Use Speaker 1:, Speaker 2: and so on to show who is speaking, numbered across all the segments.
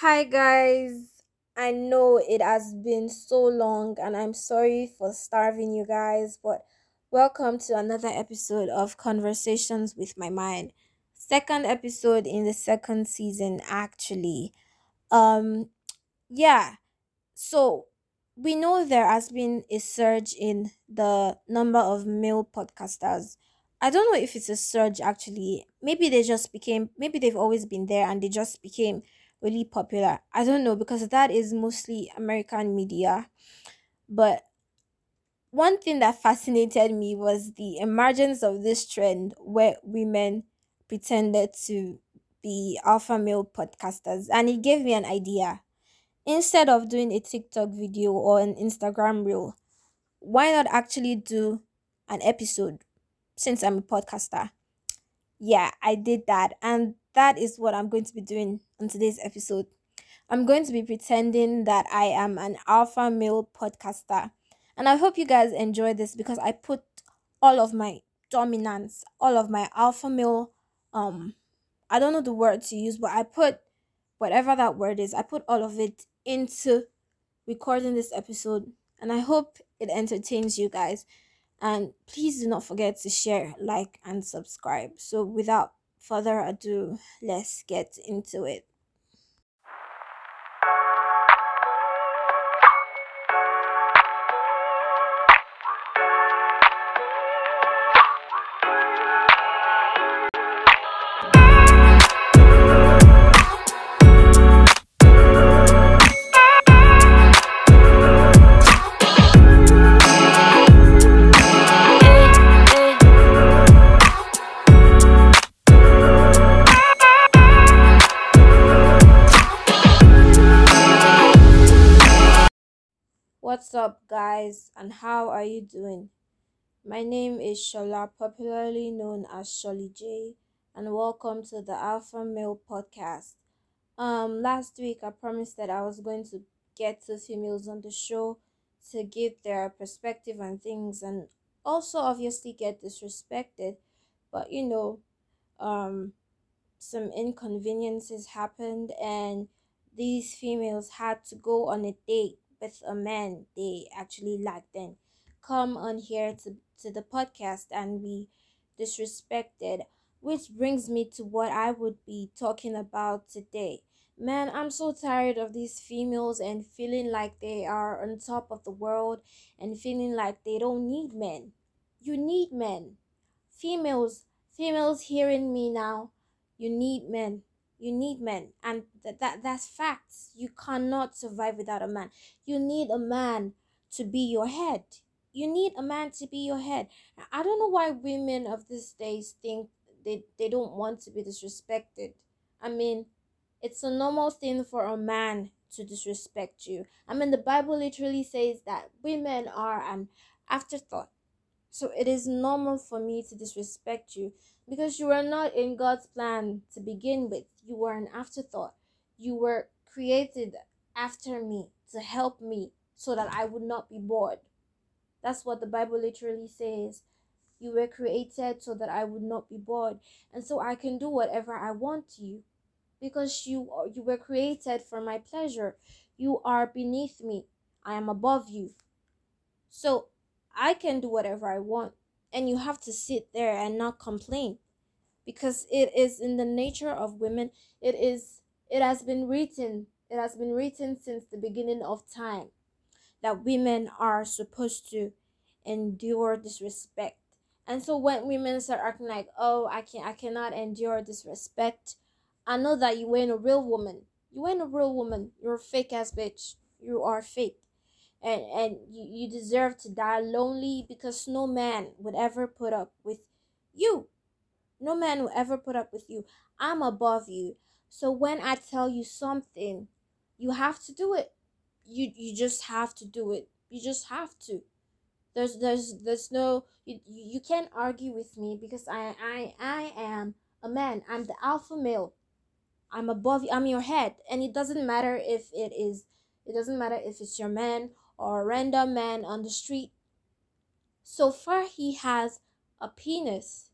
Speaker 1: Hi, guys. I know it has been so long, and I'm sorry for starving you guys, but welcome to another episode of Conversations with My Mind. Second episode in the second season, actually. Um, yeah, so we know there has been a surge in the number of male podcasters. I don't know if it's a surge actually. Maybe they just became, maybe they've always been there and they just became really popular. I don't know because that is mostly American media. But one thing that fascinated me was the emergence of this trend where women pretended to be alpha male podcasters and it gave me an idea. Instead of doing a TikTok video or an Instagram reel, why not actually do an episode since I'm a podcaster? Yeah, I did that and that is what I'm going to be doing on today's episode. I'm going to be pretending that I am an alpha male podcaster. And I hope you guys enjoy this because I put all of my dominance, all of my alpha male um I don't know the word to use, but I put whatever that word is, I put all of it into recording this episode and I hope it entertains you guys. And please do not forget to share, like, and subscribe. So, without further ado, let's get into it. What's up, guys, and how are you doing? My name is Shola, popularly known as Sholly J, and welcome to the Alpha Male Podcast. Um, last week I promised that I was going to get two females on the show to give their perspective on things and also obviously get disrespected, but you know, um, some inconveniences happened and these females had to go on a date with a man they actually like and come on here to, to the podcast and be disrespected. Which brings me to what I would be talking about today. Man, I'm so tired of these females and feeling like they are on top of the world and feeling like they don't need men. You need men. Females, females hearing me now. You need men you need men and that, that that's facts. You cannot survive without a man. You need a man to be your head. You need a man to be your head. I don't know why women of these days think they, they don't want to be disrespected. I mean it's a normal thing for a man to disrespect you. I mean the bible literally says that women are an afterthought. So it is normal for me to disrespect you because you are not in God's plan to begin with. You were an afterthought. You were created after me to help me so that I would not be bored. That's what the Bible literally says. You were created so that I would not be bored, and so I can do whatever I want to you, because you you were created for my pleasure. You are beneath me. I am above you. So I can do whatever I want, and you have to sit there and not complain because it is in the nature of women. It is it has been written it has been written since the beginning of time that women are supposed to endure disrespect. And so when women start acting like oh i can i cannot endure disrespect i know that you ain't a real woman. You ain't a real woman. You're a fake ass bitch. You are fake. And and you, you deserve to die lonely because no man would ever put up with you no man will ever put up with you. I'm above you. So when I tell you something, you have to do it. You you just have to do it. You just have to. There's there's there's no you, you can't argue with me because I I I am a man. I'm the alpha male. I'm above you. I'm your head. And it doesn't matter if it is it doesn't matter if it's your man or a random man on the street. So far he has a penis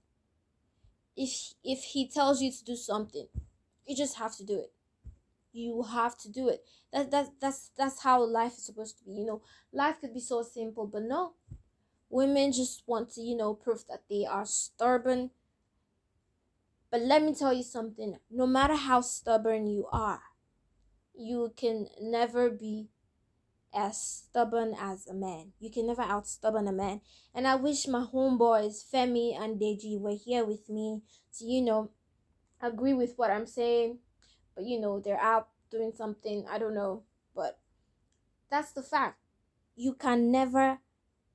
Speaker 1: if if he tells you to do something you just have to do it. You have to do it. That, that that's that's how life is supposed to be you know? Life could be so simple but no. Women just want to you know prove that they are stubborn. But let me tell you something. No matter how stubborn you are you can never be as stubborn as a man. You can never out stubborn a man. And I wish my homeboys, Femi and Deji, were here with me to, you know, agree with what I'm saying. But, you know, they're out doing something. I don't know. But that's the fact. You can never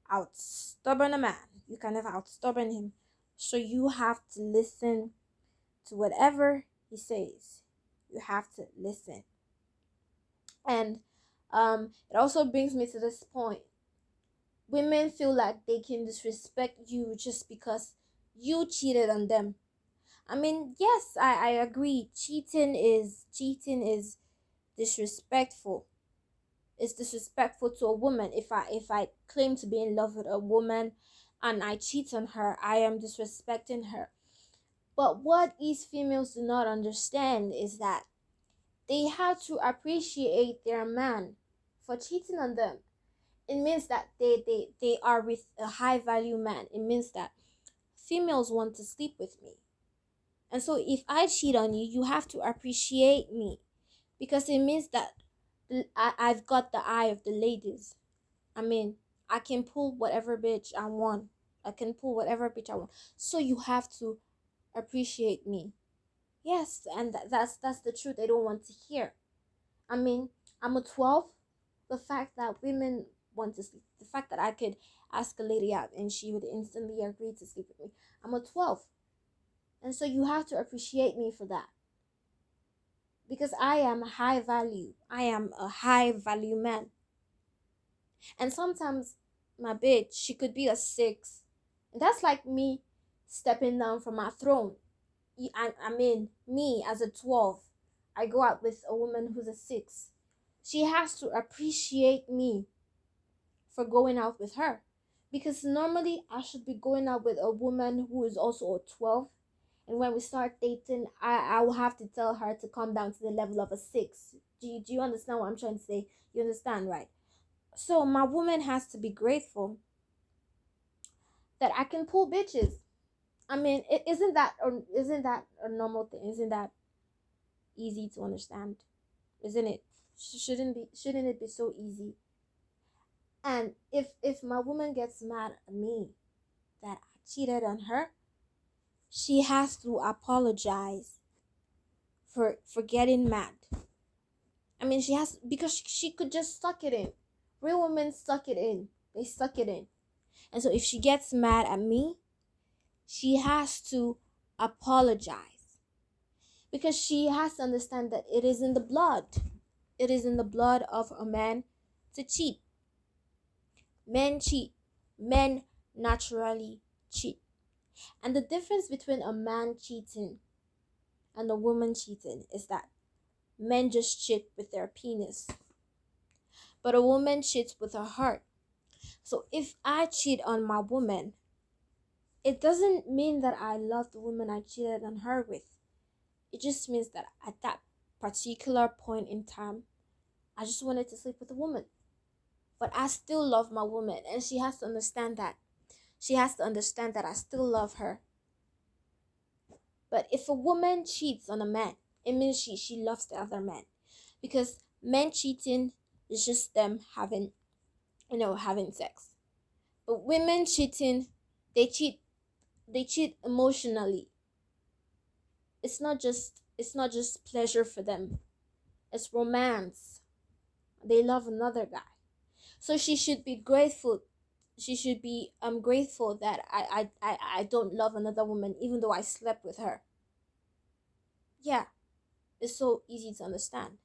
Speaker 1: out stubborn a man. You can never out stubborn him. So you have to listen to whatever he says. You have to listen. And um, it also brings me to this point. Women feel like they can disrespect you just because you cheated on them. I mean, yes, I, I agree. Cheating is cheating is disrespectful. It's disrespectful to a woman. If I if I claim to be in love with a woman and I cheat on her, I am disrespecting her. But what these females do not understand is that they have to appreciate their man for cheating on them. It means that they, they, they are with a high value man. It means that females want to sleep with me. And so if I cheat on you, you have to appreciate me because it means that I, I've got the eye of the ladies. I mean, I can pull whatever bitch I want. I can pull whatever bitch I want. So you have to appreciate me. Yes, and th- that's that's the truth they don't want to hear. I mean, I'm a 12. The fact that women want to sleep, the fact that I could ask a lady out and she would instantly agree to sleep with me. I'm a 12. And so you have to appreciate me for that. Because I am high value. I am a high value man. And sometimes my bitch, she could be a six. And that's like me stepping down from my throne I, I mean, me as a 12, I go out with a woman who's a 6. She has to appreciate me for going out with her. Because normally I should be going out with a woman who is also a 12. And when we start dating, I, I will have to tell her to come down to the level of a 6. Do you, do you understand what I'm trying to say? You understand, right? So my woman has to be grateful that I can pull bitches I mean, it isn't that or isn't that a normal thing? Isn't that easy to understand? Isn't it? Shouldn't be shouldn't it be so easy? And if if my woman gets mad at me that I cheated on her, she has to apologize for for getting mad. I mean, she has because she, she could just suck it in. Real women suck it in. They suck it in. And so if she gets mad at me, she has to apologize because she has to understand that it is in the blood. It is in the blood of a man to cheat. Men cheat. Men naturally cheat. And the difference between a man cheating and a woman cheating is that men just cheat with their penis, but a woman cheats with her heart. So if I cheat on my woman, it doesn't mean that I love the woman I cheated on her with. It just means that at that particular point in time, I just wanted to sleep with a woman. But I still love my woman, and she has to understand that. She has to understand that I still love her. But if a woman cheats on a man, it means she, she loves the other man. Because men cheating is just them having, you know, having sex. But women cheating, they cheat they cheat emotionally. It's not just it's not just pleasure for them. It's romance. They love another guy. So she should be grateful she should be um grateful that I, I i i don't love another woman even though i slept with her. Yeah. It's so easy to understand.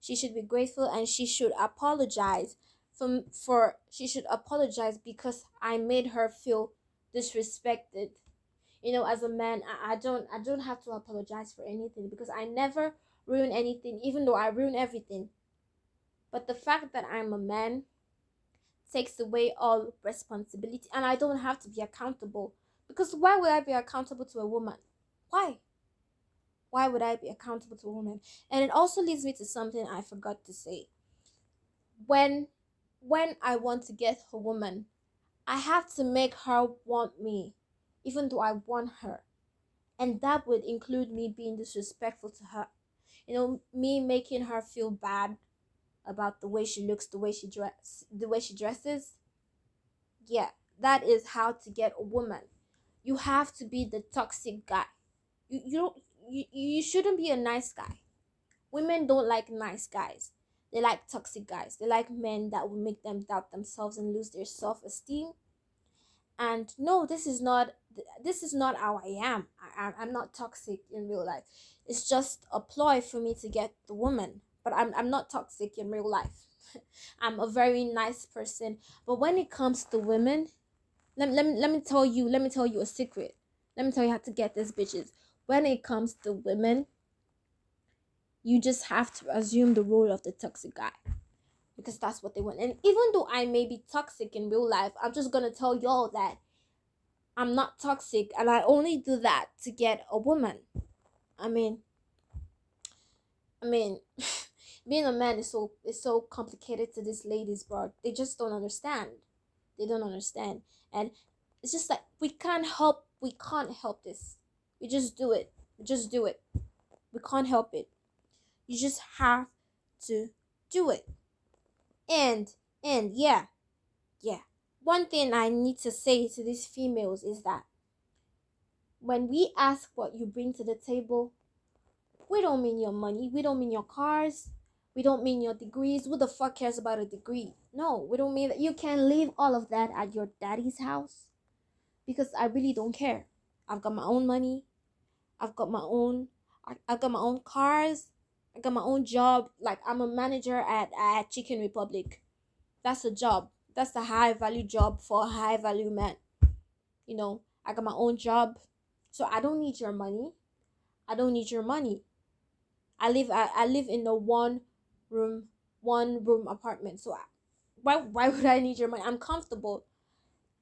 Speaker 1: She should be grateful and she should apologize for, for she should apologize because i made her feel disrespected you know as a man I, I don't i don't have to apologize for anything because i never ruin anything even though i ruin everything but the fact that i'm a man takes away all responsibility and i don't have to be accountable because why would i be accountable to a woman why Why would I be accountable to a woman? And it also leads me to something I forgot to say. When when I want to get a woman, I have to make her want me, even though I want her. And that would include me being disrespectful to her. You know, me making her feel bad about the way she looks, the way she dress, the way she dresses. Yeah, that is how to get a woman. You have to be the toxic guy. You you don't you, you shouldn't be a nice guy. Women don't like nice guys. They like toxic guys. They like men that will make them doubt themselves and lose their self-esteem. And no, this is not this is not how I am. I, I'm not toxic in real life. It's just a ploy for me to get the woman. But I'm I'm not toxic in real life. I'm a very nice person. But when it comes to women, let, let, let me tell you, let me tell you a secret. Let me tell you how to get these bitches. When it comes to women, you just have to assume the role of the toxic guy because that's what they want. And even though I may be toxic in real life, I'm just gonna tell y'all that I'm not toxic and I only do that to get a woman. I mean, I mean, being a man is so is so complicated to these ladies, bro. They just don't understand. They don't understand, and it's just like we can't help. We can't help this. We just do it. We just do it. We can't help it. You just have to do it. And and yeah. Yeah. One thing I need to say to these females is that when we ask what you bring to the table, we don't mean your money, we don't mean your cars, we don't mean your degrees. Who the fuck cares about a degree? No, we don't mean that you can leave all of that at your daddy's house because I really don't care. I've got my own money. I've got my own I, I've got my own cars. I got my own job. Like I'm a manager at, at Chicken Republic. That's a job. That's a high value job for a high value man. You know, I got my own job. So I don't need your money. I don't need your money. I live I, I live in a one room one room apartment. So I, why why would I need your money? I'm comfortable.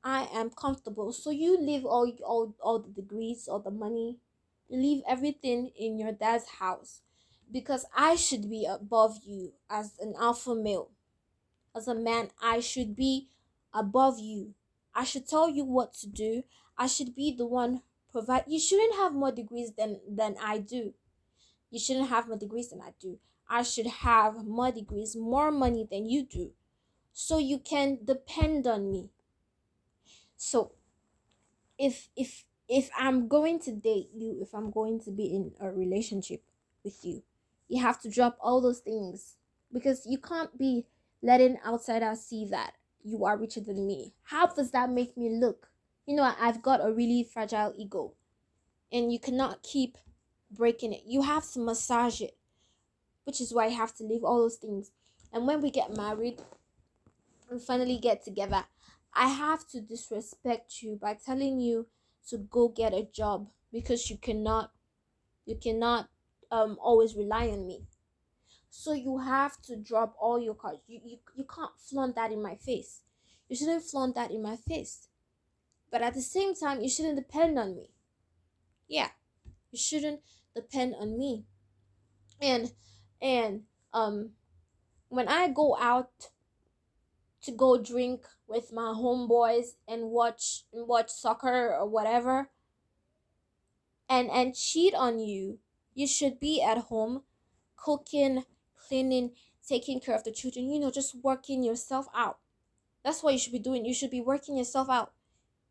Speaker 1: I am comfortable. So you leave all all all the degrees, all the money, leave everything in your dad's house because I should be above you as an alpha male. As a man, I should be above you. I should tell you what to do. I should be the one provide. You shouldn't have more degrees than than I do. You shouldn't have more degrees than I do. I should have more degrees, more money than you do. So you can depend on me. So if if if I'm going to date you, if I'm going to be in a relationship with you, you have to drop all those things because you can't be letting outsiders see that you are richer than me. How does that make me look? You know, I've got a really fragile ego and you cannot keep breaking it. You have to massage it, which is why you have to leave all those things. And when we get married and finally get together, I have to disrespect you by telling you to go get a job because you cannot you cannot um always rely on me. So you have to drop all your cards. You, you you can't flaunt that in my face. You shouldn't flaunt that in my face. But at the same time you shouldn't depend on me. Yeah you shouldn't depend on me. And and um when i go out to go drink with my homeboys and watch and watch soccer or whatever and and cheat on you you should be at home cooking cleaning taking care of the children you know just working yourself out. That's what you should be doing. You should be working yourself out.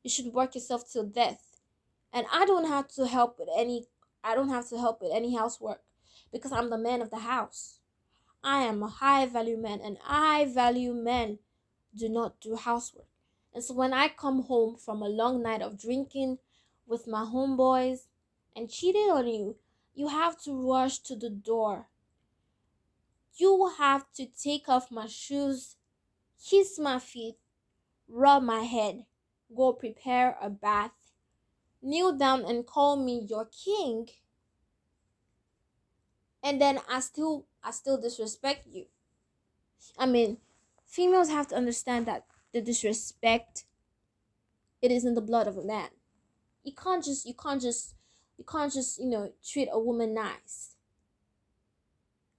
Speaker 1: You should work yourself till death. And i don't have to help with any i don't have to help with any housework because i'm the man of the house. I am a high value man and i value men do not do housework. And so when I come home from a long night of drinking with my homeboys and cheated on you, you have to rush to the door. You have to take off my shoes, kiss my feet, rub my head, go prepare a bath, kneel down and call me your king. And then I still I still disrespect you. I mean, females have to understand that the disrespect it is in the blood of a man you can't just you can't just you can't just you know treat a woman nice.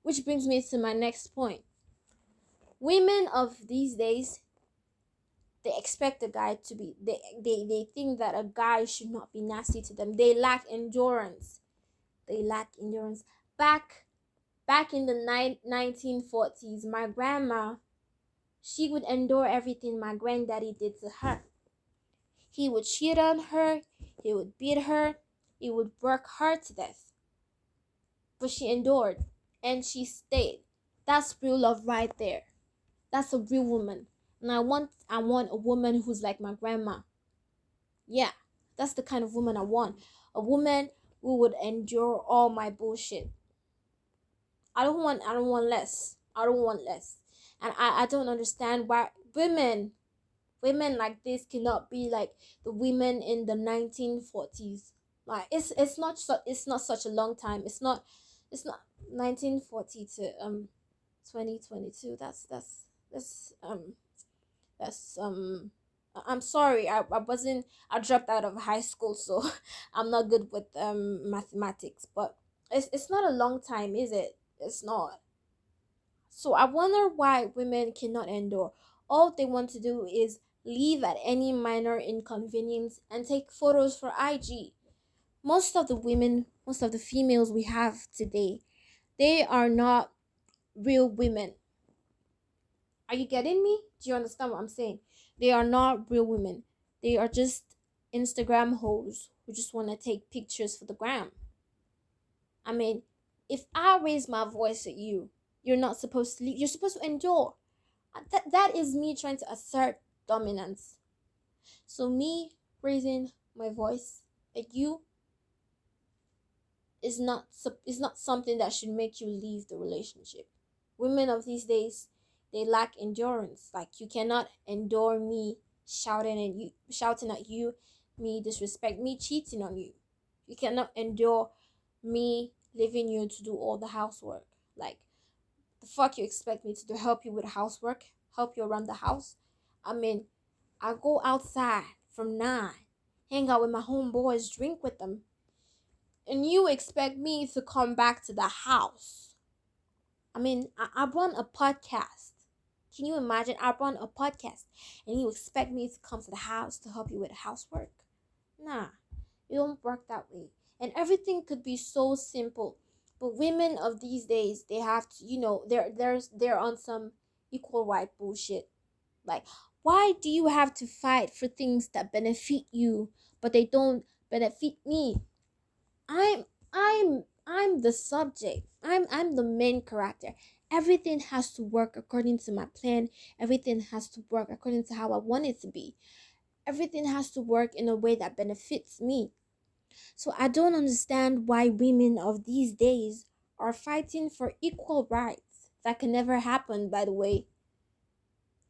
Speaker 1: Which brings me to my next point. Women of these days they expect a guy to be they, they they think that a guy should not be nasty to them. They lack endurance. They lack endurance. Back back in the ni- 1940s my grandma she would endure everything my granddaddy did to her. He would cheat on her. He would beat her he would work her to death but she endured and she stayed that's real love right there that's a real woman and I want I want a woman who's like my grandma. Yeah, that's the kind of woman I want. A woman who would endure all my bullshit. I don't want I don't want less. I don't want less. And I, I don't understand why women women like this cannot be like the women in the 1940s. Like it's it's not so it's not such a long time. It's not it's not 1940 to um 2022. That's that's that's um that's um I'm sorry, I, I wasn't I dropped out of high school, so I'm not good with um mathematics, but it's it's not a long time, is it? It's not. So I wonder why women cannot endure. All they want to do is leave at any minor inconvenience and take photos for IG. Most of the women, most of the females we have today, they are not real women. Are you getting me? Do you understand what I'm saying? They are not real women. They are just Instagram hoes who just want to take pictures for the gram. I mean, if I raise my voice at you, you're not supposed to leave. You're supposed to endure. Uh, that, that is me trying to assert dominance. So me raising my voice at you is not is not something that should make you leave the relationship. Women of these days, they lack endurance. Like you cannot endure me shouting and you shouting at you, me disrespect me cheating on you. You cannot endure me leaving you to do all the housework. Like the fuck you expect me to do help you with housework, help you around the house. I mean, I go outside from nine, hang out with my homeboys, drink with them. And you expect me to come back to the house. I mean, I, I run a podcast. Can you imagine? I run a podcast and you expect me to come to the house to help you with housework? Nah, it don't work that way. And everything could be so simple. But women of these days, they have to, you know, they're there's they're on some equal right bullshit. Like, why do you have to fight for things that benefit you, but they don't benefit me? I'm I'm I'm the subject. I'm I'm the main character. Everything has to work according to my plan. Everything has to work according to how i want it to be. Everything has to work in a way that benefits me. So i don't understand why women of these days are fighting for equal rights. That can never happen by the way.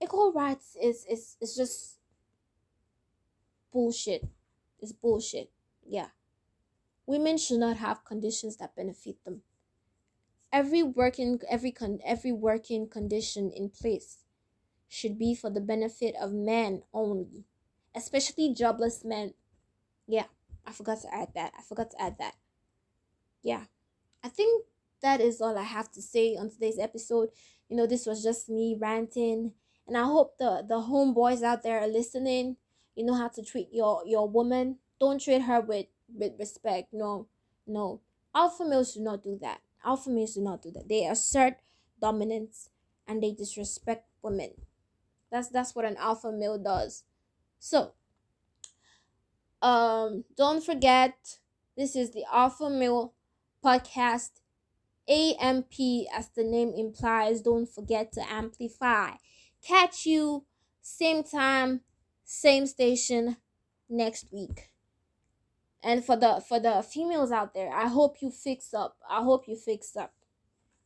Speaker 1: Equal rights is is, is just bullshit. It's bullshit. Yeah women should not have conditions that benefit them. Every working every con, every working condition in place should be for the benefit of men only especially jobless men. Yeah i forgot to add that i forgot to add that. Yeah i think that is all i have to say on today's episode. You know this was just me ranting and i hope the the homeboys out there are listening. You know how to treat your your woman. Don't treat her with with respect no no alpha males do not do that Alpha males do not do that. They assert dominance and they disrespect women. That's that's what an alpha male does. So, um, don't forget this is the Alpha Male podcast. AMP, as the name implies, don't forget to amplify. Catch you same time, same station next week and for the for the females out there i hope you fix up. I hope you fix up.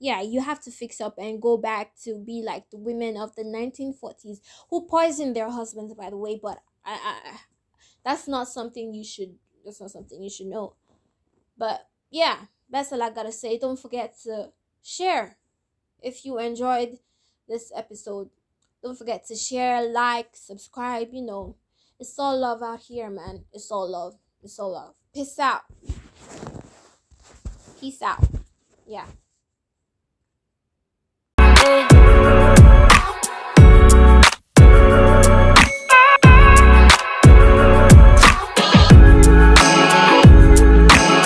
Speaker 1: Yeah you have to fix up and go back to be like the women of the 1940s who poisoned their husbands by the way but i, I that's not something you should that's not something you should know. But yeah that's all i gotta say. Don't forget to share if you enjoyed this episode. Don't forget to share like subscribe you know. It's all love out here man. It's all love solo. Peace out. Peace out. Yeah.